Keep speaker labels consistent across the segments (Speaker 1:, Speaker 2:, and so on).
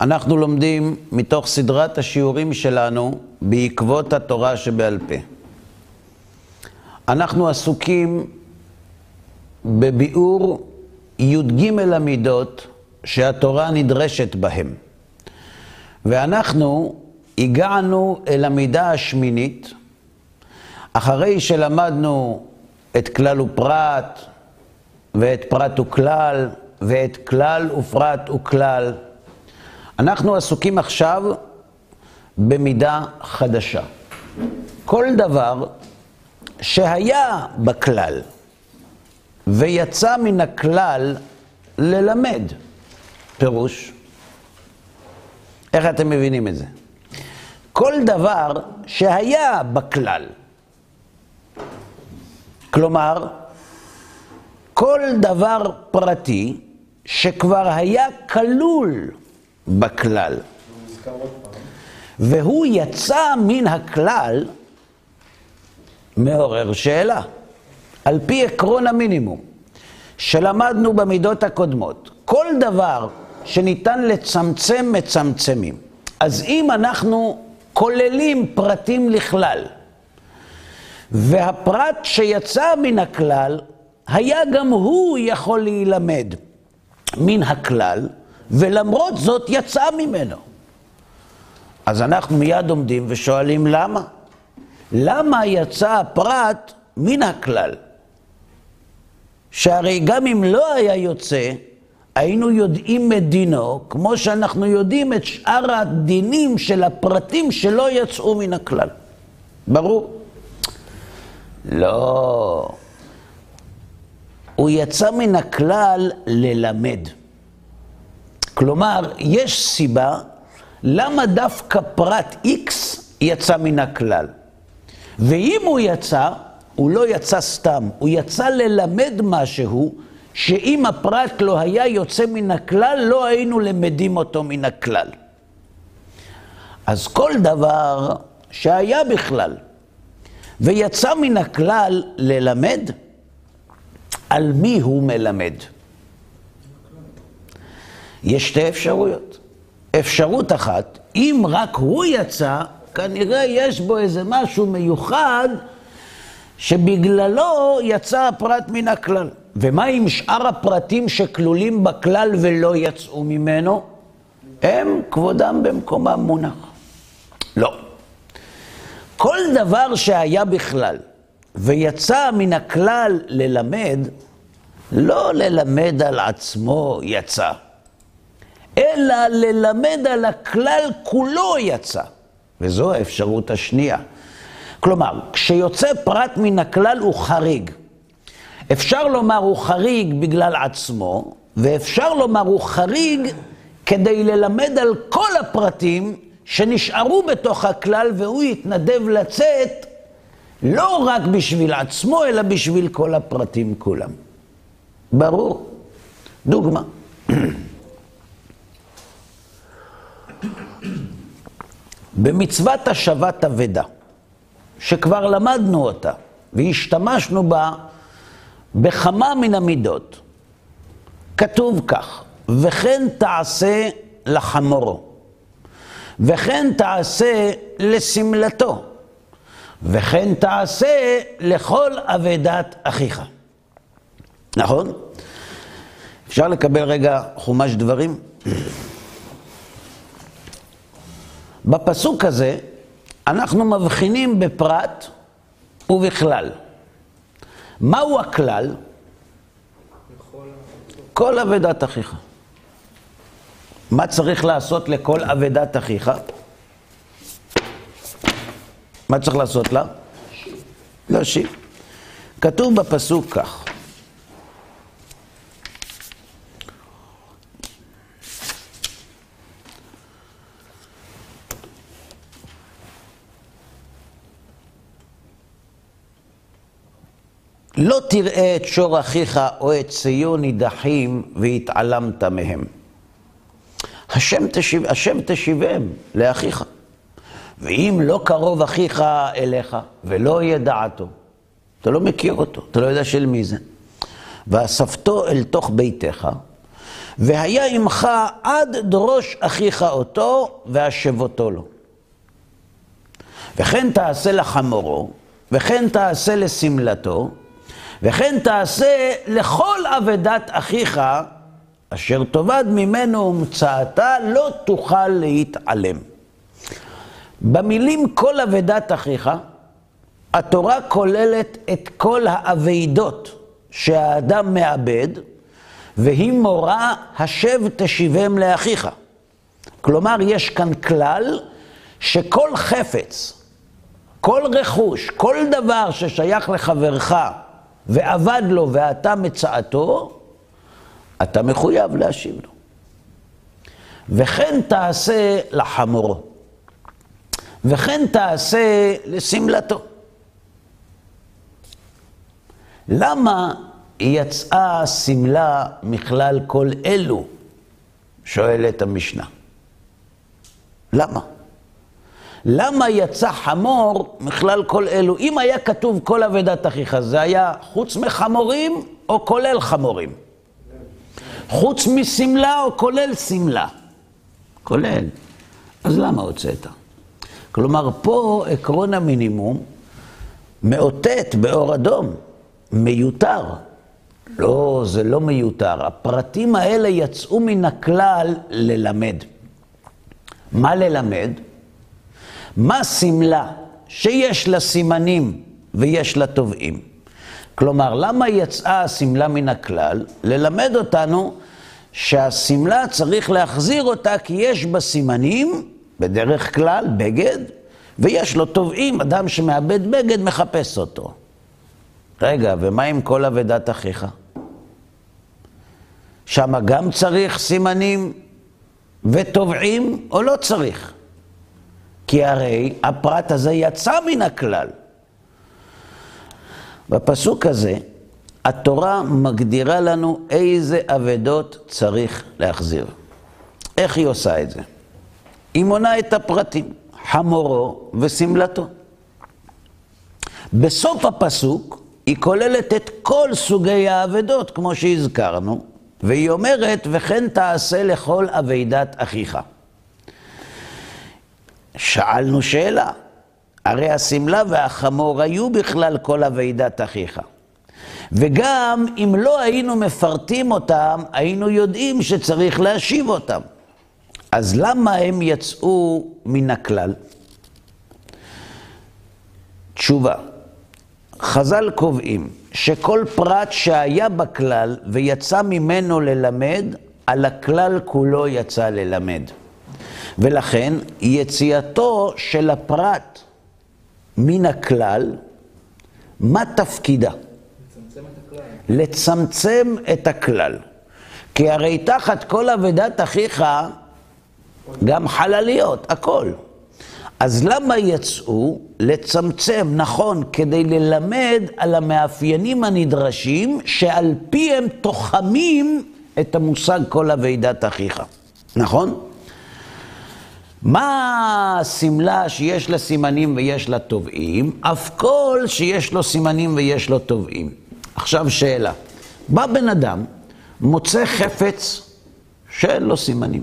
Speaker 1: אנחנו לומדים מתוך סדרת השיעורים שלנו בעקבות התורה שבעל פה. אנחנו עסוקים בביאור י"ג המידות שהתורה נדרשת בהם. ואנחנו הגענו אל המידה השמינית, אחרי שלמדנו את כלל ופרט, ואת פרט וכלל, ואת כלל ופרט וכלל. אנחנו עסוקים עכשיו במידה חדשה. כל דבר שהיה בכלל ויצא מן הכלל ללמד, פירוש. איך אתם מבינים את זה? כל דבר שהיה בכלל. כלומר, כל דבר פרטי שכבר היה כלול בכלל. והוא יצא מן הכלל, מעורר שאלה. על פי עקרון המינימום שלמדנו במידות הקודמות, כל דבר שניתן לצמצם, מצמצמים. אז אם אנחנו כוללים פרטים לכלל, והפרט שיצא מן הכלל, היה גם הוא יכול להילמד מן הכלל, ולמרות זאת יצא ממנו. אז אנחנו מיד עומדים ושואלים למה? למה יצא הפרט מן הכלל? שהרי גם אם לא היה יוצא, היינו יודעים את דינו, כמו שאנחנו יודעים את שאר הדינים של הפרטים שלא יצאו מן הכלל. ברור? לא. הוא יצא מן הכלל ללמד. כלומר, יש סיבה למה דווקא פרט X יצא מן הכלל. ואם הוא יצא, הוא לא יצא סתם, הוא יצא ללמד משהו שאם הפרט לא היה יוצא מן הכלל, לא היינו למדים אותו מן הכלל. אז כל דבר שהיה בכלל ויצא מן הכלל ללמד, על מי הוא מלמד? יש שתי אפשרויות. אפשרות אחת, אם רק הוא יצא, כנראה יש בו איזה משהו מיוחד שבגללו יצא הפרט מן הכלל. ומה עם שאר הפרטים שכלולים בכלל ולא יצאו ממנו? הם כבודם במקומם מונח. לא. כל דבר שהיה בכלל ויצא מן הכלל ללמד, לא ללמד על עצמו יצא, אלא ללמד על הכלל כולו יצא. וזו האפשרות השנייה. כלומר, כשיוצא פרט מן הכלל הוא חריג. אפשר לומר הוא חריג בגלל עצמו, ואפשר לומר הוא חריג כדי ללמד על כל הפרטים שנשארו בתוך הכלל, והוא יתנדב לצאת לא רק בשביל עצמו, אלא בשביל כל הפרטים כולם. ברור. דוגמה. במצוות השבת אבדה, שכבר למדנו אותה והשתמשנו בה בכמה מן המידות, כתוב כך, וכן תעשה לחמורו, וכן תעשה לשמלתו, וכן תעשה לכל אבדת אחיך. נכון? אפשר לקבל רגע חומש דברים? בפסוק הזה אנחנו מבחינים בפרט ובכלל. מהו הכלל? כל אבדת אחיך. מה צריך לעשות לכל אבדת אחיך? מה צריך לעשות לה? להשיב. כתוב בפסוק כך: לא תראה את שור אחיך או את שיו נידחים והתעלמת מהם. השם, תשיב, השם תשיבם לאחיך. ואם לא קרוב אחיך אליך ולא ידעתו, אתה לא מכיר אותו, אתה לא יודע של מי זה. ואספתו אל תוך ביתך, והיה עמך עד דרוש אחיך אותו, והשבותו לו. וכן תעשה לחמורו, וכן תעשה לשמלתו, וכן תעשה לכל אבדת אחיך, אשר תאבד ממנו ומצאתה, לא תוכל להתעלם. במילים כל אבדת אחיך, התורה כוללת את כל האבדות שהאדם מאבד, והיא מורה, השב תשיבם לאחיך. כלומר, יש כאן כלל שכל חפץ, כל רכוש, כל דבר ששייך לחברך ואבד לו ואתה מצאתו, אתה מחויב להשיב לו. וכן תעשה לחמורו, וכן תעשה לשמלתו. למה יצאה שמלה מכלל כל אלו? שואלת המשנה. למה? למה יצא חמור מכלל כל אלו? אם היה כתוב כל אבדת אחיך, זה היה חוץ מחמורים או כולל חמורים? חוץ משמלה או כולל שמלה? כולל. אז למה הוצאת? כלומר, פה עקרון המינימום מאותת באור אדום, מיותר. לא, זה לא מיותר. הפרטים האלה יצאו מן הכלל ללמד. מה ללמד? מה שמלה שיש לה סימנים ויש לה תובעים? כלומר, למה יצאה השמלה מן הכלל? ללמד אותנו שהשמלה צריך להחזיר אותה כי יש בה סימנים, בדרך כלל, בגד, ויש לו תובעים, אדם שמאבד בגד מחפש אותו. רגע, ומה עם כל אבדת אחיך? שם גם צריך סימנים ותובעים, או לא צריך? כי הרי הפרט הזה יצא מן הכלל. בפסוק הזה, התורה מגדירה לנו איזה אבדות צריך להחזיר. איך היא עושה את זה? היא מונה את הפרטים, חמורו ושמלתו. בסוף הפסוק היא כוללת את כל סוגי האבדות, כמו שהזכרנו, והיא אומרת, וכן תעשה לכל אבידת אחיך. שאלנו שאלה, הרי השמלה והחמור היו בכלל כל אבידת אחיך. וגם אם לא היינו מפרטים אותם, היינו יודעים שצריך להשיב אותם. אז למה הם יצאו מן הכלל? תשובה, חז"ל קובעים שכל פרט שהיה בכלל ויצא ממנו ללמד, על הכלל כולו יצא ללמד. ולכן יציאתו של הפרט מן הכלל, מה תפקידה? לצמצם את הכלל. לצמצם את הכלל. כי הרי תחת כל אבדת אחיך גם חלליות, הכל. אז למה יצאו? לצמצם, נכון, כדי ללמד על המאפיינים הנדרשים, שעל פיהם תוחמים את המושג כל אבידת אחיך. נכון? מה השמלה שיש לה סימנים ויש לה תובעים? אף כל שיש לו סימנים ויש לו תובעים. עכשיו שאלה, בא בן אדם, מוצא חפץ שאין לו סימנים.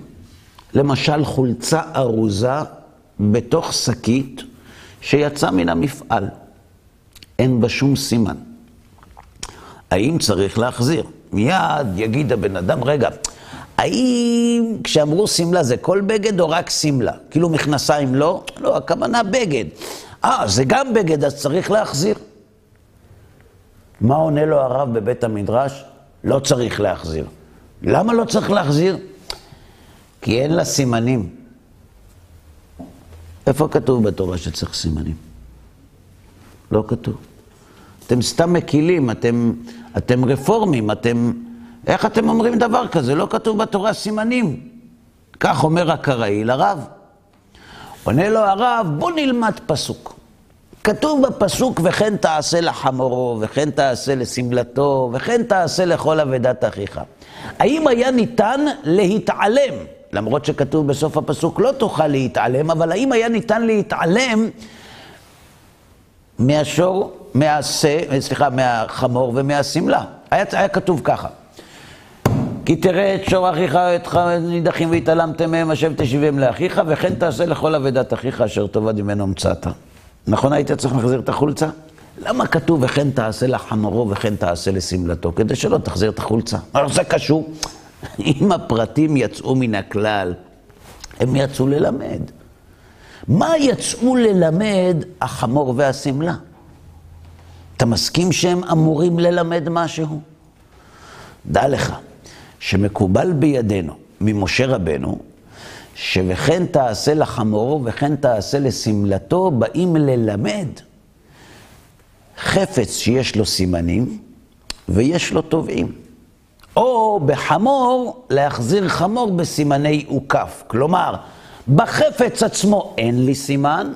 Speaker 1: למשל חולצה ארוזה בתוך שקית שיצא מן המפעל. אין בה שום סימן. האם צריך להחזיר? מיד יגיד הבן אדם, רגע, האם כשאמרו שמלה זה כל בגד או רק שמלה? כאילו מכנסיים לא? לא, הכוונה בגד. אה, זה גם בגד, אז צריך להחזיר. מה עונה לו הרב בבית המדרש? לא צריך להחזיר. למה לא צריך להחזיר? כי אין לה סימנים. איפה כתוב בתורה שצריך סימנים? לא כתוב. אתם סתם מקילים, אתם, אתם רפורמים, אתם... איך אתם אומרים דבר כזה? לא כתוב בתורה סימנים. כך אומר הקראי לרב. עונה לו הרב, בוא נלמד פסוק. כתוב בפסוק, וכן תעשה לחמורו, וכן תעשה לשמלתו, וכן תעשה לכל אבדת אחיך. האם היה ניתן להתעלם, למרות שכתוב בסוף הפסוק לא תוכל להתעלם, אבל האם היה ניתן להתעלם מהשור, מהשה, סליחה, מהחמור ומהשמלה? היה, היה כתוב ככה, כי תראה את שור אחיך ואת נידחים והתעלמתם מהם, השב תשיבם לאחיך, וכן תעשה לכל אבדת אחיך אשר תאבד ממנו מצאת. נכון היית צריך להחזיר את החולצה? למה כתוב וכן תעשה לחמורו וכן תעשה לשמלתו? כדי שלא תחזיר את החולצה. אבל זה קשור. אם הפרטים יצאו מן הכלל, הם יצאו ללמד. מה יצאו ללמד החמור והשמלה? אתה מסכים שהם אמורים ללמד משהו? דע לך, שמקובל בידינו, ממשה רבנו, ש"וכן תעשה לחמורו וכן תעשה לשמלתו", באים ללמד חפץ שיש לו סימנים ויש לו תובעים. או בחמור, להחזיר חמור בסימני אוכף. כלומר, בחפץ עצמו אין לי סימן,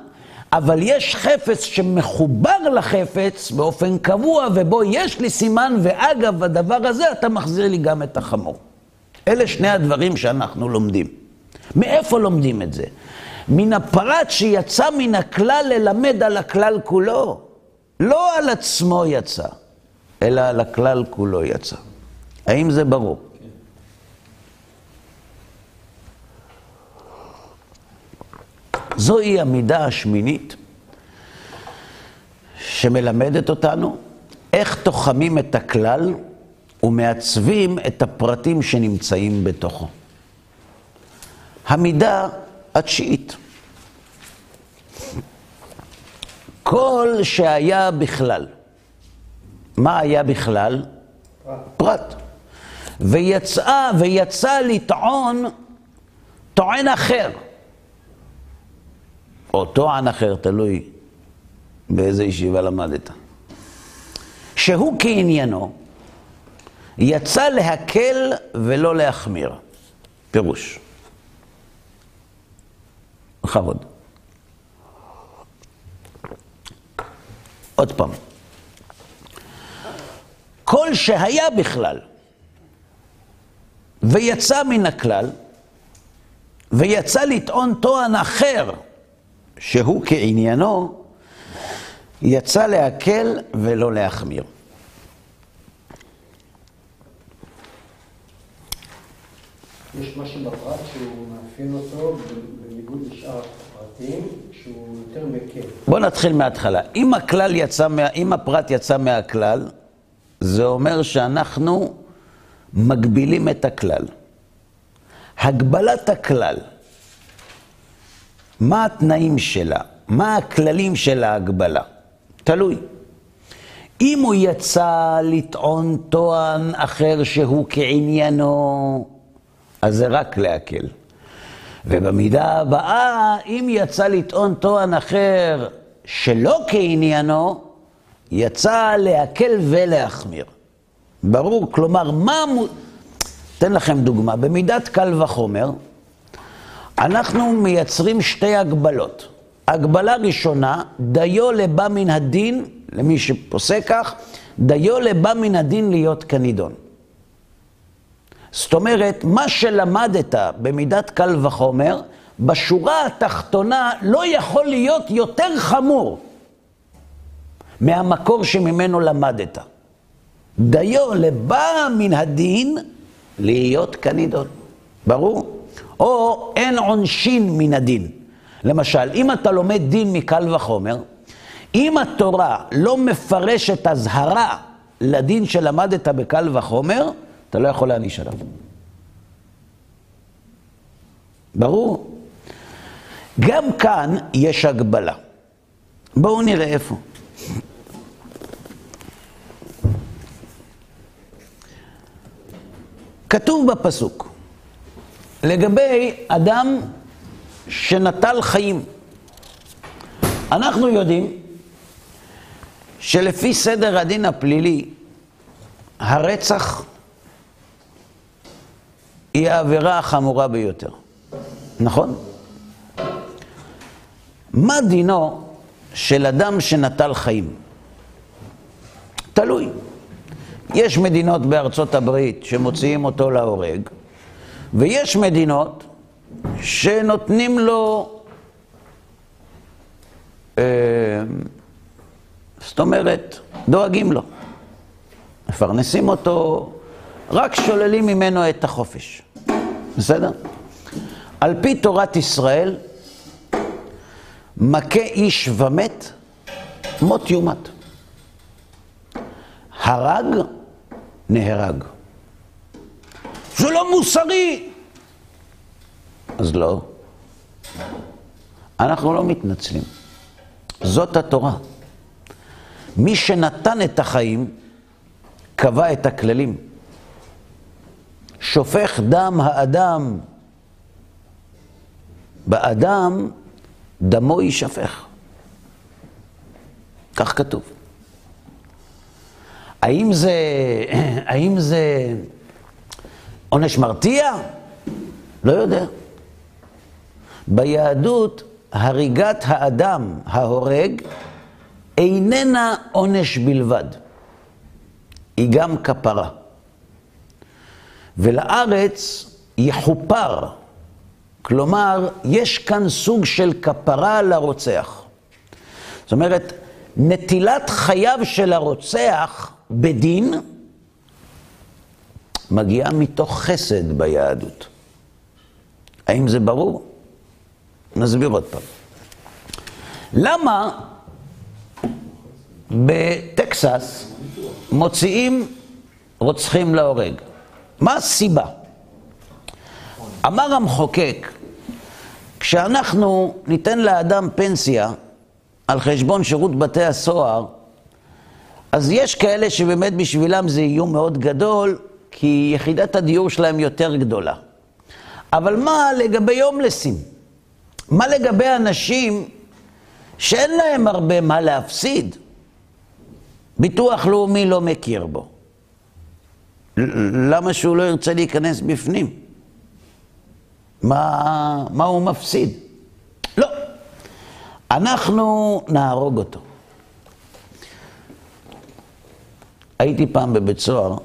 Speaker 1: אבל יש חפץ שמחובר לחפץ באופן קבוע, ובו יש לי סימן, ואגב הדבר הזה אתה מחזיר לי גם את החמור. אלה שני הדברים שאנחנו לומדים. מאיפה לומדים את זה? מן הפרט שיצא מן הכלל ללמד על הכלל כולו. לא על עצמו יצא, אלא על הכלל כולו יצא. האם זה ברור? זוהי המידה השמינית שמלמדת אותנו איך תוחמים את הכלל ומעצבים את הפרטים שנמצאים בתוכו. המידה התשיעית. כל שהיה בכלל. מה היה בכלל? פרט. פרט. ויצא, ויצא לטעון טוען אחר. או טוען אחר, תלוי באיזה ישיבה למדת. שהוא כעניינו, יצא להקל ולא להחמיר. פירוש. בכבוד. עוד פעם. כל שהיה בכלל ויצא מן הכלל ויצא לטעון טוען אחר שהוא כעניינו, יצא להקל ולא להחמיר.
Speaker 2: יש משהו בפרט שהוא מאפיין אותו בניגוד לשאר הפרטים, שהוא יותר מקל.
Speaker 1: בוא נתחיל מההתחלה. אם הכלל יצא, מה... אם הפרט יצא מהכלל, זה אומר שאנחנו מגבילים את הכלל. הגבלת הכלל, מה התנאים שלה? מה הכללים של ההגבלה? תלוי. אם הוא יצא לטעון טוען אחר שהוא כעניינו, אז זה רק להקל. ובמידה הבאה, אם יצא לטעון טוען אחר שלא כעניינו, יצא להקל ולהחמיר. ברור, כלומר, מה... אתן לכם דוגמה, במידת קל וחומר, אנחנו מייצרים שתי הגבלות. הגבלה ראשונה, דיו לבא מן הדין, למי שפוסק כך, דיו לבא מן הדין להיות כנידון. זאת אומרת, מה שלמדת במידת קל וחומר, בשורה התחתונה לא יכול להיות יותר חמור מהמקור שממנו למדת. דיו לבא מן הדין להיות כנידון. ברור? או אין עונשין מן הדין. למשל, אם אתה לומד דין מקל וחומר, אם התורה לא מפרשת אזהרה לדין שלמדת בקל וחומר, אתה לא יכול להעניש עליו. ברור? גם כאן יש הגבלה. בואו נראה איפה. כתוב בפסוק, לגבי אדם שנטל חיים. אנחנו יודעים שלפי סדר הדין הפלילי, הרצח היא העבירה החמורה ביותר, נכון? מה דינו של אדם שנטל חיים? תלוי. יש מדינות בארצות הברית שמוציאים אותו להורג, ויש מדינות שנותנים לו, אה, זאת אומרת, דואגים לו. מפרנסים אותו, רק שוללים ממנו את החופש. בסדר? על פי תורת ישראל, מכה איש ומת, מות יומת. הרג, נהרג. מוסרי! אז לא. אנחנו לא מתנצלים. זאת התורה. מי שנתן את החיים, קבע את הכללים. שופך דם האדם. באדם דמו יישפך. כך כתוב. האם זה, האם זה עונש מרתיע? לא יודע. ביהדות, הריגת האדם ההורג איננה עונש בלבד, היא גם כפרה. ולארץ יכופר, כלומר, יש כאן סוג של כפרה לרוצח. זאת אומרת, נטילת חייו של הרוצח בדין מגיעה מתוך חסד ביהדות. האם זה ברור? נסביר עוד פעם. למה בטקסס מוציאים רוצחים להורג? מה הסיבה? אמר המחוקק, כשאנחנו ניתן לאדם פנסיה על חשבון שירות בתי הסוהר, אז יש כאלה שבאמת בשבילם זה איום מאוד גדול, כי יחידת הדיור שלהם יותר גדולה. אבל מה לגבי הומלסים? מה לגבי אנשים שאין להם הרבה מה להפסיד? ביטוח לאומי לא מכיר בו. למה שהוא לא ירצה להיכנס בפנים? מה, מה הוא מפסיד? לא. אנחנו נהרוג אותו. הייתי פעם בבית סוהר,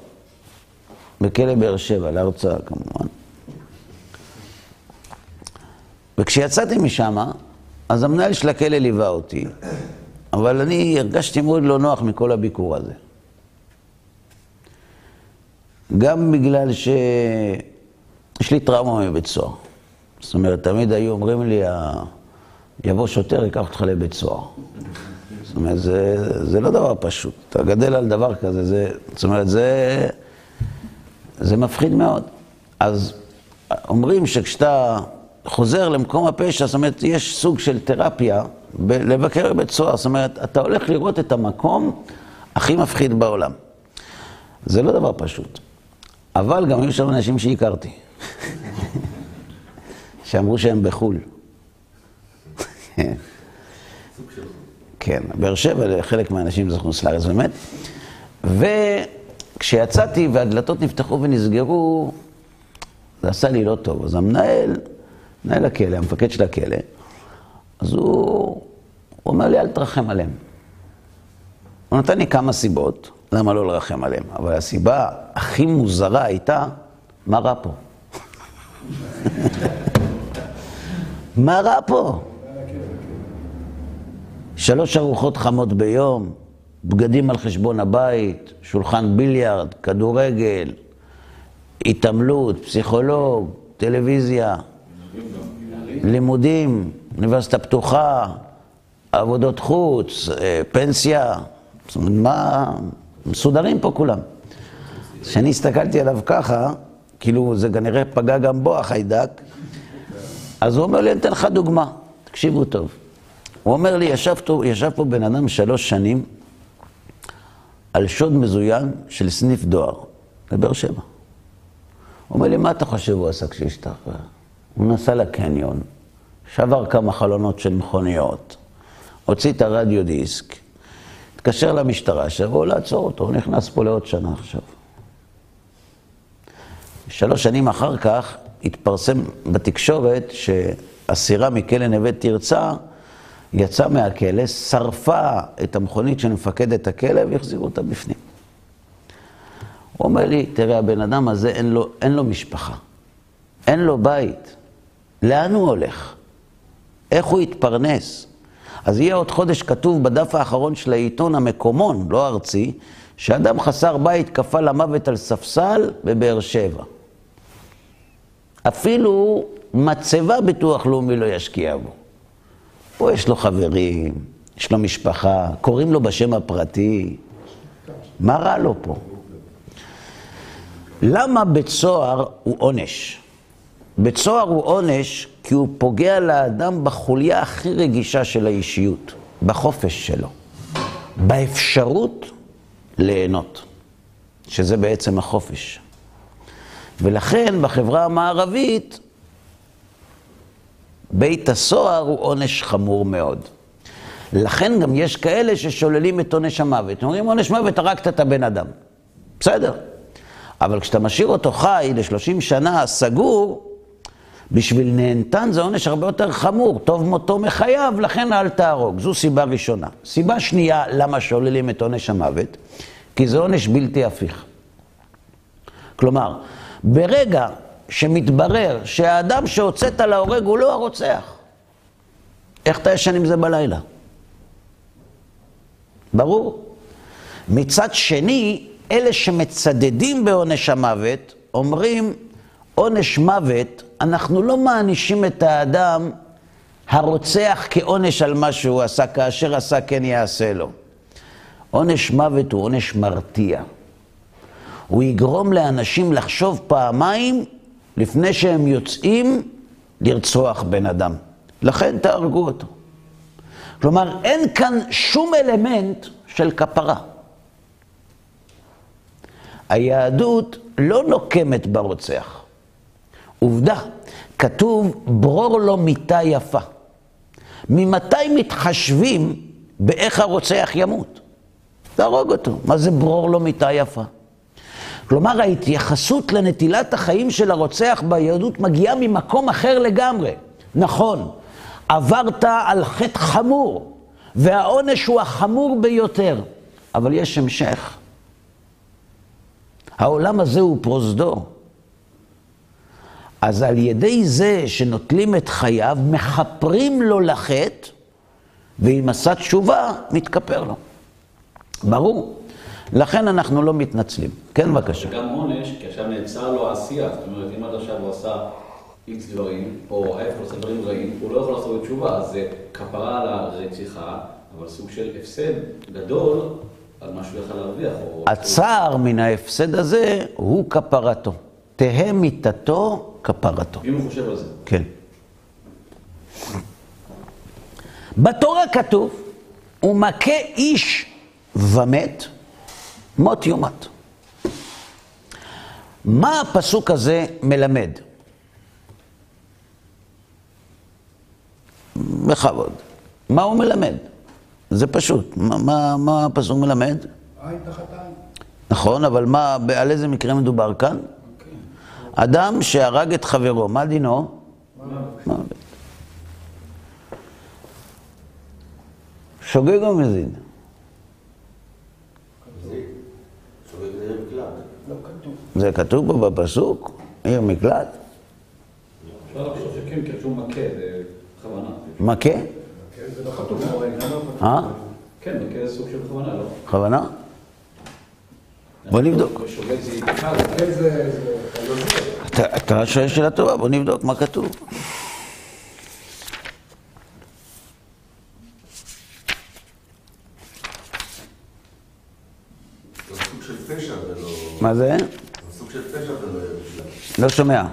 Speaker 1: בכלא באר שבע, להרצאה כמובן. וכשיצאתי משם, אז המנהל של הכלא ליווה אותי, אבל אני הרגשתי מאוד לא נוח מכל הביקור הזה. גם בגלל שיש לי טראומה מבית סוהר. זאת אומרת, תמיד היו אומרים לי, יבוא שוטר, ייקח אותך לבית סוהר. זאת אומרת, זה, זה לא דבר פשוט. אתה גדל על דבר כזה, זה, זאת אומרת, זה, זה מפחיד מאוד. אז אומרים שכשאתה חוזר למקום הפשע, זאת אומרת, יש סוג של תרפיה ב- לבקר בבית סוהר. זאת אומרת, אתה הולך לראות את המקום הכי מפחיד בעולם. זה לא דבר פשוט. אבל גם היו שם אנשים שהכרתי, שאמרו שהם בחו"ל. כן, באר שבע, חלק מהאנשים זה חוץ לארץ באמת. וכשיצאתי והדלתות נפתחו ונסגרו, זה עשה לי לא טוב. אז המנהל, מנהל הכלא, המפקד של הכלא, אז הוא, הוא אומר לי, אל תרחם עליהם. הוא נתן לי כמה סיבות למה לא לרחם עליהם, אבל הסיבה הכי מוזרה הייתה, מה רע פה? מה רע פה? שלוש ארוחות חמות ביום, בגדים על חשבון הבית, שולחן ביליארד, כדורגל, התעמלות, פסיכולוג, טלוויזיה, לימודים, אוניברסיטה פתוחה, עבודות חוץ, אה, פנסיה, זאת אומרת, מה... מסודרים פה כולם. כשאני הסתכלתי עליו ככה, כאילו זה כנראה פגע גם בו החיידק, אז הוא אומר לי, אני אתן לך דוגמה, תקשיבו טוב. הוא אומר לי, ישב, ישב פה בן אדם שלוש שנים על שוד מזוין של סניף דואר בבאר שבע. הוא אומר לי, מה אתה חושב הוא עשה כשהשתחרר? הוא נסע לקניון, שבר כמה חלונות של מכוניות, הוציא את הרדיו דיסק, התקשר למשטרה, שיבואו לעצור אותו, הוא נכנס פה לעוד שנה עכשיו. שלוש שנים אחר כך התפרסם בתקשורת שאסירה מכלא נווה תרצה יצאה מהכלא, שרפה את המכונית של מפקדת הכלא והחזירו אותה בפנים. הוא אומר לי, תראה, הבן אדם הזה אין לו, אין לו משפחה, אין לו בית. לאן הוא הולך? איך הוא יתפרנס? אז יהיה עוד חודש כתוב בדף האחרון של העיתון המקומון, לא ארצי, שאדם חסר בית כפה למוות על ספסל בבאר שבע. אפילו מצבה ביטוח לאומי לא ישקיע בו. פה יש לו חברים, יש לו משפחה, קוראים לו בשם הפרטי. מה רע לו פה? למה בית סוהר הוא עונש? בית סוהר הוא עונש כי הוא פוגע לאדם בחוליה הכי רגישה של האישיות, בחופש שלו, באפשרות ליהנות, שזה בעצם החופש. ולכן בחברה המערבית, בית הסוהר הוא עונש חמור מאוד. לכן גם יש כאלה ששוללים את עונש המוות. אומרים, עונש מוות, הרגת את הבן אדם. בסדר. אבל כשאתה משאיר אותו חי ל-30 שנה סגור, בשביל נהנתן זה עונש הרבה יותר חמור. טוב מותו מחייו, לכן אל תהרוג. זו סיבה ראשונה. סיבה שנייה, למה שוללים את עונש המוות? כי זה עונש בלתי הפיך. כלומר, ברגע שמתברר שהאדם שהוצאת להורג הוא לא הרוצח, איך אתה ישן עם זה בלילה? ברור. מצד שני, אלה שמצדדים בעונש המוות, אומרים, עונש מוות, אנחנו לא מענישים את האדם הרוצח כעונש על מה שהוא עשה, כאשר עשה כן יעשה לו. עונש מוות הוא עונש מרתיע. הוא יגרום לאנשים לחשוב פעמיים לפני שהם יוצאים לרצוח בן אדם. לכן תהרגו אותו. כלומר, אין כאן שום אלמנט של כפרה. היהדות לא נוקמת ברוצח. עובדה, כתוב, ברור לו מיתה יפה. ממתי מתחשבים באיך הרוצח ימות? להרוג אותו. מה זה ברור לו מיתה יפה? כלומר, ההתייחסות לנטילת החיים של הרוצח ביהדות מגיעה ממקום אחר לגמרי. נכון, עברת על חטא חמור, והעונש הוא החמור ביותר, אבל יש המשך. העולם הזה הוא פרוזדור. אז על ידי זה שנוטלים את חייו, מכפרים לו לחטא, ואם עשה תשובה, מתכפר לו. ברור. לכן אנחנו לא מתנצלים. כן, בבקשה.
Speaker 3: וגם עונש, כי עכשיו נעצר לו העשייה, זאת אומרת, אם עד עכשיו הוא עשה איקס דברים, או ההפך עושה דברים רעים, הוא לא יכול לעשות תשובה, אז זה כפרה על הרציחה, אבל סוג של הפסד גדול על מה שהוא יכל להרוויח.
Speaker 1: הצער מן ההפסד הזה הוא כפרתו. תהא מיתתו כפרתו.
Speaker 3: אם הוא חושב על זה.
Speaker 1: כן. בתורה כתוב, ומכה איש ומת, מות יומת. מה הפסוק הזה מלמד? בכבוד. מה הוא מלמד? זה פשוט. מה, מה, מה הפסוק מלמד?
Speaker 2: עין תחת עין.
Speaker 1: נכון, אבל מה, על איזה מקרה מדובר כאן? אדם שהרג את חברו, מה דינו? מוות. שוגג או מזיד?
Speaker 2: לא כתוב.
Speaker 1: זה כתוב פה בפסוק? עיר מקלט?
Speaker 3: אפשר לחשוב שכן, כי כשהוא מכה, זה בכוונה.
Speaker 1: מכה?
Speaker 2: כן, זה לא כתוב.
Speaker 1: אה?
Speaker 3: כן, מכה זה סוג של בכוונה, לא?
Speaker 1: בכוונה? בוא נבדוק.
Speaker 2: אתה לא.
Speaker 1: אתה- שואל שאלה טובה, בוא נבדוק מה כתוב.
Speaker 4: לא...
Speaker 1: מה זה?
Speaker 4: זה סוג של פשע זה לא יהיה מקלט.
Speaker 1: לא שומע.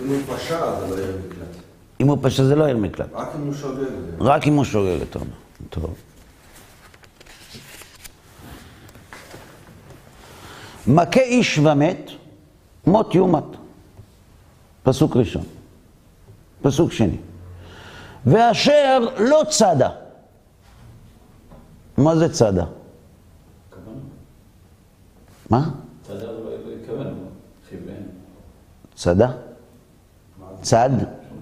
Speaker 4: אם הוא פשע זה לא יהיה מקלט.
Speaker 1: אם הוא פשע זה לא עיר מקלט.
Speaker 4: רק אם הוא שוגג.
Speaker 1: רק אם הוא שוגג אותו. טוב. מכה איש ומת, מות יומת. פסוק ראשון. פסוק שני. ואשר לא צדה. מה זה צדה? מה?
Speaker 3: צדה הוא לא התכוון, הוא כיוון.
Speaker 1: צדה? צד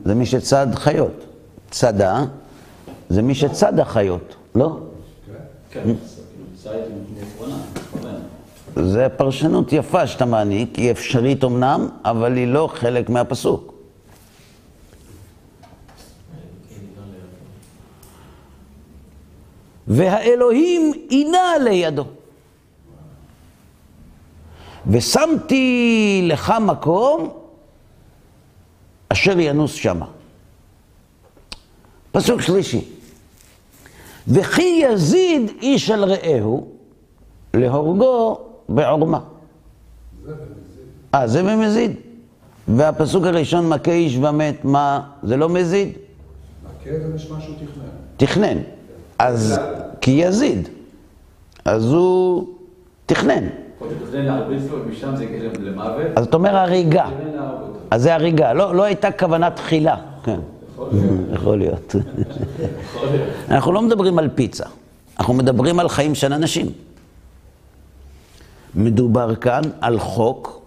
Speaker 1: זה מי שצד חיות. צדה זה מי שצד החיות, לא?
Speaker 3: כן, מכוון.
Speaker 1: זה פרשנות יפה שאתה מעניק, היא אפשרית אמנם, אבל היא לא חלק מהפסוק. והאלוהים עינה לידו. ושמתי לך מקום אשר ינוס שמה. פסוק שלישי. וכי יזיד איש על רעהו להורגו בעורמה. אה, זה במזיד. והפסוק הראשון, מכה איש ומת, מה? זה לא מזיד?
Speaker 5: מכה גם יש משהו תכנן.
Speaker 1: תכנן. אז כי יזיד. אז הוא תכנן.
Speaker 3: להיות שתכנן להרביץ לו, ומשם זה יגיע למוות.
Speaker 1: אז אתה אומר הריגה. אז זה הריגה. לא, לא הייתה כוונה תחילה. כן.
Speaker 3: יכול להיות.
Speaker 1: אנחנו לא מדברים על פיצה, אנחנו מדברים על חיים של אנשים. מדובר כאן על חוק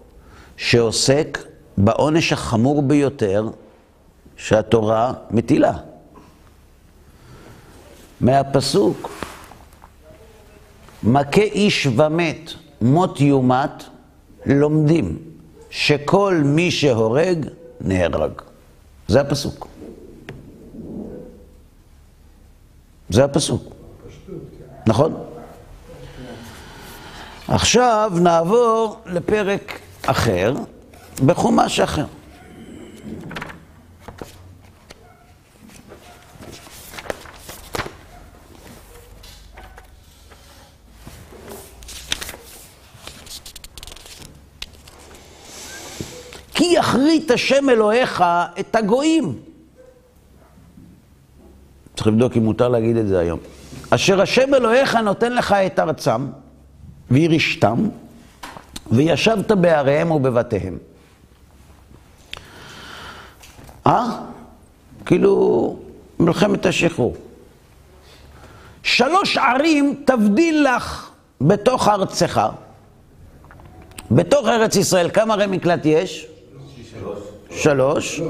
Speaker 1: שעוסק בעונש החמור ביותר שהתורה מטילה. מהפסוק, מכה איש ומת, מות יומת, לומדים שכל מי שהורג נהרג. זה הפסוק. זה הפסוק. נכון? עכשיו נעבור לפרק אחר, בחומש אחר. כי יכרית השם אלוהיך את הגויים. צריך לבדוק אם מותר להגיד את זה היום. אשר השם אלוהיך נותן לך את ארצם, וירשתם, וישבת בעריהם ובבתיהם. אה? כאילו מלחמת השחרור. שלוש ערים תבדיל לך בתוך ארצך. בתוך ארץ ישראל, כמה ערי מקלט יש? שלוש.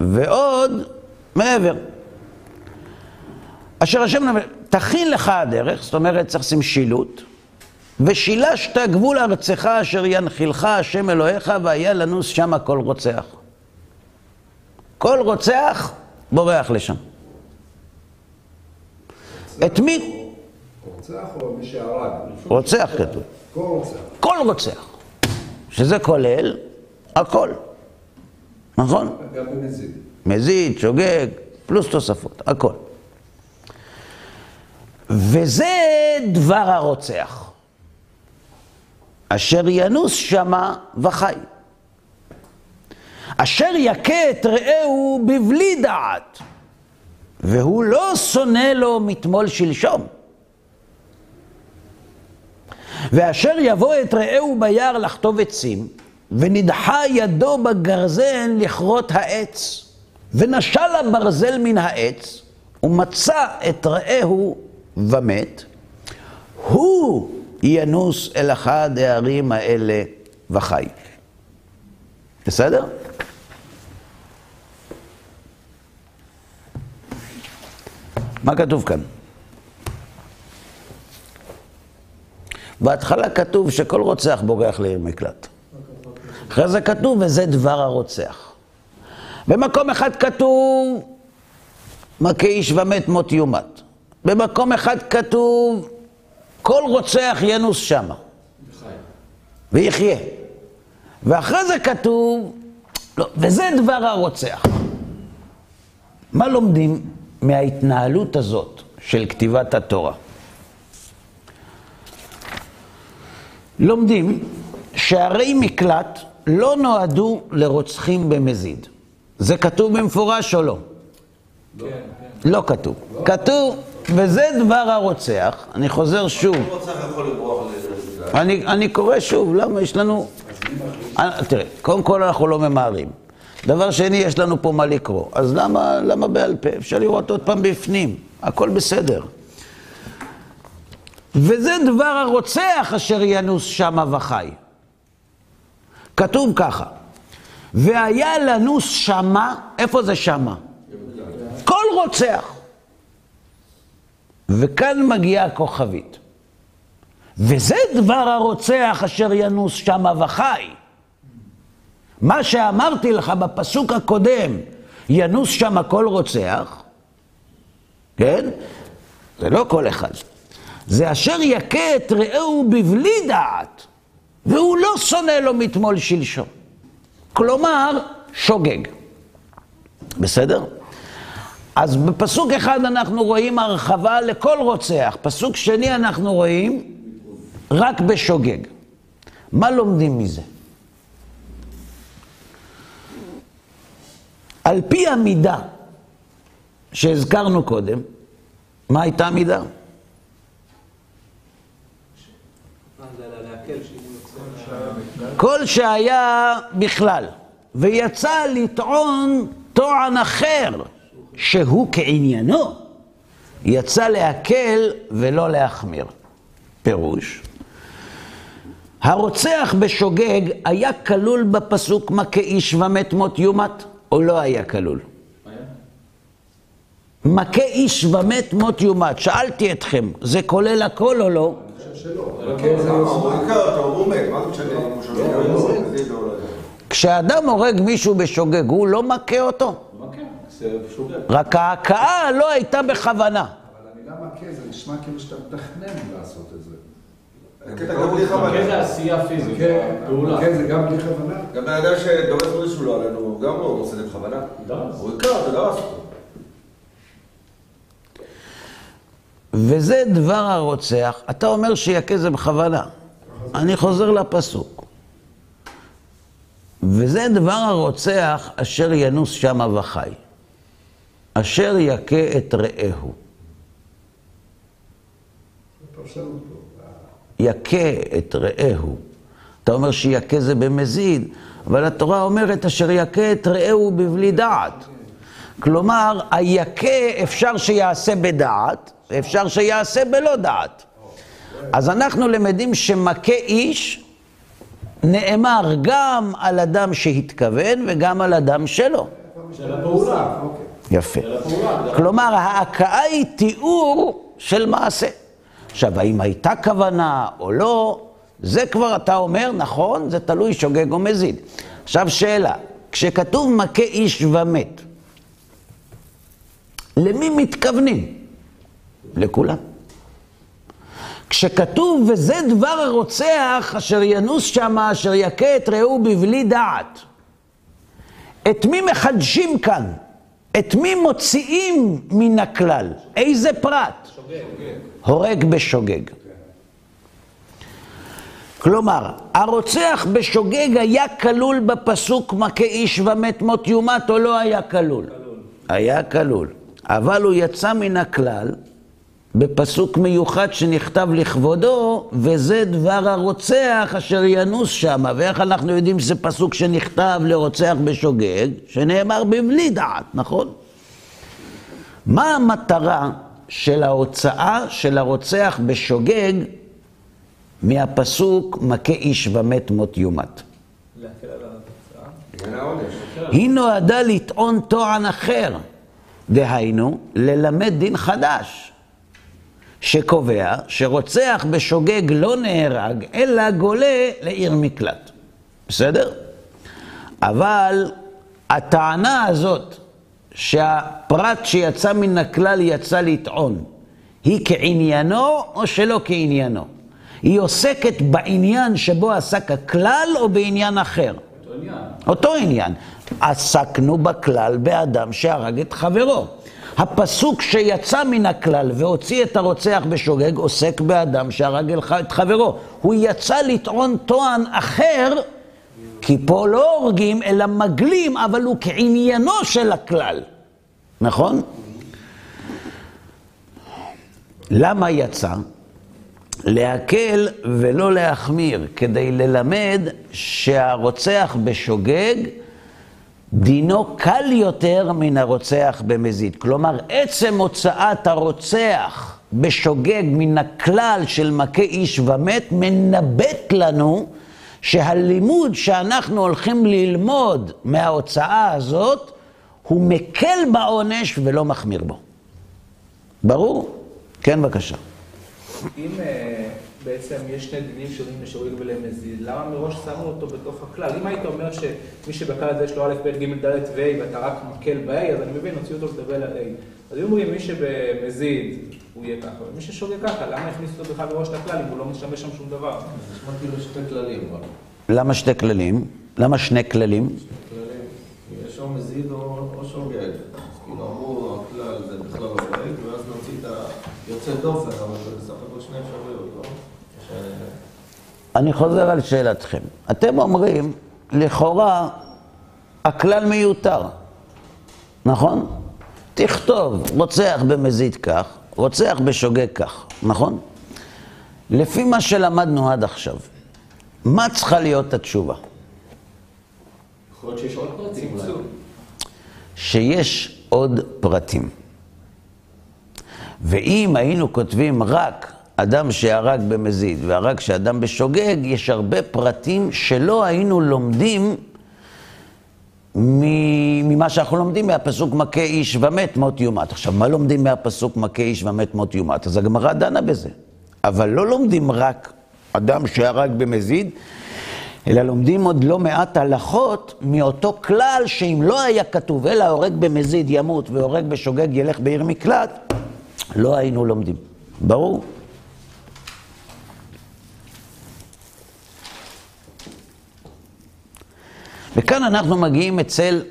Speaker 1: ועוד מעבר. אשר השם נאמר, תכין לך הדרך, זאת אומרת צריך לשים שילוט, ושילשת גבול ארצך אשר ינחילך השם אלוהיך והיה לנוס שמה כל רוצח. כל רוצח בורח לשם. את מי?
Speaker 5: רוצח או מי שהרג?
Speaker 1: רוצח כתוב.
Speaker 5: כל רוצח.
Speaker 1: כל רוצח. שזה כולל הכל. נכון?
Speaker 5: גם במזיד.
Speaker 1: מזיד, שוגג, פלוס תוספות, הכל. וזה דבר הרוצח, אשר ינוס שמה וחי. אשר יכה את רעהו בבלי דעת, והוא לא שונא לו מתמול שלשום. ואשר יבוא את רעהו ביער לחטוב עצים, ונדחה ידו בגרזן לכרות העץ, ונשל הברזל מן העץ, ומצא את רעהו ומת, הוא ינוס אל אחד הערים האלה וחי. בסדר? מה כתוב כאן? בהתחלה כתוב שכל רוצח בורח לעיר מקלט. אחרי זה כתוב, וזה דבר הרוצח. במקום אחד כתוב, מכה איש ומת מות יומת. במקום אחד כתוב, כל רוצח ינוס שמה. ויחיה. ואחרי זה כתוב, לא, וזה דבר הרוצח. מה לומדים מההתנהלות הזאת של כתיבת התורה? לומדים שערי מקלט לא נועדו לרוצחים במזיד. זה כתוב במפורש או לא? לא כתוב. כתוב, וזה דבר הרוצח, אני חוזר שוב, אני, אני קורא שוב, למה יש לנו... אה, תראה, קודם כל אנחנו לא ממהרים. דבר שני, יש לנו פה מה לקרוא. אז למה, למה בעל פה? אפשר לראות עוד פעם בפנים, הכל בסדר. וזה דבר הרוצח אשר ינוס שמה וחי. כתוב ככה, והיה לנוס שמה, איפה זה שמה? כל רוצח. וכאן מגיעה הכוכבית. וזה דבר הרוצח אשר ינוס שמה וחי. מה שאמרתי לך בפסוק הקודם, ינוס שמה כל רוצח, כן? זה לא כל אחד. זה אשר יכה את רעהו בבלי דעת, והוא לא שונא לו מתמול שלשום. כלומר, שוגג. בסדר? אז בפסוק אחד אנחנו רואים הרחבה לכל רוצח, פסוק שני אנחנו רואים רק בשוגג. מה לומדים מזה? על פי המידה שהזכרנו קודם, מה הייתה המידה? כל שהיה בכלל, ויצא לטעון טוען אחר, שהוא כעניינו, יצא להקל ולא להחמיר. פירוש, הרוצח בשוגג היה כלול בפסוק מכה איש ומת מות יומת, או לא היה כלול? מכה איש ומת מות יומת. שאלתי אתכם, זה כולל הכל או לא?
Speaker 4: זה משנה אם הוא שוגג?
Speaker 1: כשאדם הורג מישהו בשוגג, הוא לא מכה אותו? רק ההכאה לא הייתה בכוונה.
Speaker 5: אבל המילה מכה זה נשמע כאילו שאתה מתכנן לעשות את זה.
Speaker 3: מכה. זה עשייה פיזית,
Speaker 5: מכה,
Speaker 3: פעולה.
Speaker 5: מכה זה גם בלי כוונה.
Speaker 4: גם בן אדם שדורס מישהו לא עלינו, הוא גם לא עושה את זה בכוונה. הוא היכה אותו, דרס אותו.
Speaker 1: וזה דבר הרוצח. אתה אומר שיכה זה בכוונה. אני חוזר לפסוק. וזה דבר הרוצח אשר ינוס שמה וחי. אשר יכה את רעהו. יכה את רעהו. אתה אומר שיכה זה במזיד, אבל התורה אומרת אשר יכה את רעהו בבלי דעת. כלומר, היכה אפשר שיעשה בדעת, ואפשר שיעשה בלא דעת. אז אנחנו למדים שמכה איש נאמר גם על אדם שהתכוון וגם על אדם שלא.
Speaker 3: של הפעולה.
Speaker 1: יפה. כלומר, ההכאה היא תיאור של מעשה. עכשיו, האם הייתה כוונה או לא, זה כבר אתה אומר, נכון, זה תלוי שוגג או מזיד. עכשיו, שאלה, כשכתוב מכה איש ומת, למי מתכוונים? לכולם. כשכתוב, וזה דבר הרוצח אשר ינוס שמה, אשר יכה את רעהו בבלי דעת. את מי מחדשים כאן? את מי מוציאים מן הכלל? איזה פרט? הורג בשוגג. כלומר, הרוצח בשוגג היה כלול בפסוק מכה איש ומת מות יומת או לא היה כלול? היה כלול. אבל הוא יצא מן הכלל בפסוק מיוחד שנכתב לכבודו, וזה דבר הרוצח אשר ינוס שמה. ואיך אנחנו יודעים שזה פסוק שנכתב לרוצח בשוגג, שנאמר בבלי דעת, נכון? מה המטרה של ההוצאה של הרוצח בשוגג מהפסוק מכה איש ומת מות יומת? היא נועדה לטעון טוען אחר, דהיינו, ללמד דין חדש, שקובע שרוצח בשוגג לא נהרג, אלא גולה לעיר מקלט. בסדר? אבל הטענה הזאת, שהפרט שיצא מן הכלל יצא לטעון, היא כעניינו או שלא כעניינו? היא עוסקת בעניין שבו עסק הכלל או בעניין אחר?
Speaker 3: אותו עניין.
Speaker 1: אותו עניין. עסקנו בכלל באדם שהרג את חברו. הפסוק שיצא מן הכלל והוציא את הרוצח בשוגג עוסק באדם שהרג את חברו. הוא יצא לטעון טוען אחר, כי פה לא הורגים אלא מגלים, אבל הוא כעניינו של הכלל. נכון? למה יצא? להקל ולא להחמיר, כדי ללמד שהרוצח בשוגג דינו קל יותר מן הרוצח במזיד. כלומר, עצם הוצאת הרוצח בשוגג מן הכלל של מכה איש ומת, מנבט לנו שהלימוד שאנחנו הולכים ללמוד מההוצאה הזאת, הוא מקל בעונש ולא מחמיר בו. ברור? כן, בבקשה.
Speaker 6: אם אה, בעצם יש שני דינים שונים לשוגג ולמזיד, למה מראש שמו אותו בתוך הכלל? אם היית אומר שמי שבכלל הזה יש לו א', ב', ג', ד' וה' ואתה רק מקל ב-A, אז אני מבין, הוציאו אותו לדבר על A. אז אם אומרים מי שבמזיד הוא יהיה ככה. ומי ששוגה ככה, למה הכניסו אותו בכלל בראש לכלל אם הוא לא משמש שם שום דבר?
Speaker 7: זה נשמע כאילו שתי כללים, אבל
Speaker 1: למה שתי כללים? למה שני כללים?
Speaker 7: כללים, יש או מזיד או או שוגג. כאילו אמרו, הכלל זה בכלל לא ואז נוציא את היוצא דופן, אבל זה בסך הכל שני אפשרויות, לא? ש-
Speaker 1: אני חוזר על שאלתכם. אתם אומרים, לכאורה, הכלל מיותר, נכון? תכתוב, רוצח במזיד כך, רוצח בשוגג כך, נכון? לפי מה שלמדנו עד עכשיו, מה צריכה להיות התשובה?
Speaker 3: יכול להיות שיש עוד פרטים.
Speaker 1: שיש עוד פרטים. ואם היינו כותבים רק אדם שהרג במזיד והרג שאדם בשוגג, יש הרבה פרטים שלא היינו לומדים ממה שאנחנו לומדים מהפסוק מכה איש ומת מות יומת. עכשיו, מה לומדים מהפסוק מכה איש ומת מות יומת? אז הגמרא דנה בזה. אבל לא לומדים רק אדם שהרג במזיד, אלא לומדים עוד לא מעט הלכות מאותו כלל שאם לא היה כתוב, אלא הורג במזיד ימות והורג בשוגג ילך בעיר מקלט, לא היינו לומדים. ברור? וכאן אנחנו מגיעים אצל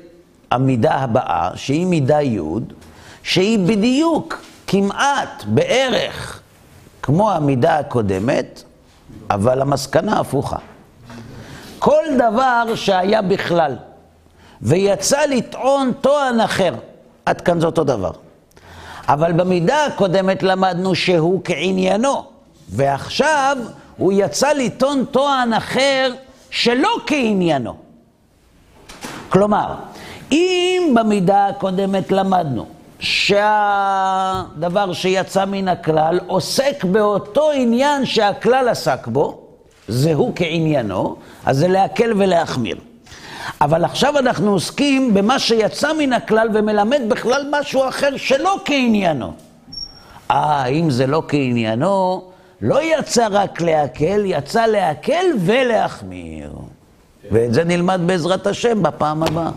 Speaker 1: המידה הבאה, שהיא מידה י', שהיא בדיוק, כמעט, בערך, כמו המידה הקודמת, אבל המסקנה הפוכה. כל דבר שהיה בכלל, ויצא לטעון טוען אחר, עד כאן זה אותו דבר. אבל במידה הקודמת למדנו שהוא כעניינו, ועכשיו הוא יצא לטעון טוען אחר שלא כעניינו. כלומר, אם במידה הקודמת למדנו שהדבר שיצא מן הכלל עוסק באותו עניין שהכלל עסק בו, זהו כעניינו, אז זה להקל ולהחמיר. אבל עכשיו אנחנו עוסקים במה שיצא מן הכלל ומלמד בכלל משהו אחר שלא כעניינו. אה, אם זה לא כעניינו, לא יצא רק להקל, יצא להקל ולהחמיר. ואת זה נלמד בעזרת השם בפעם הבאה.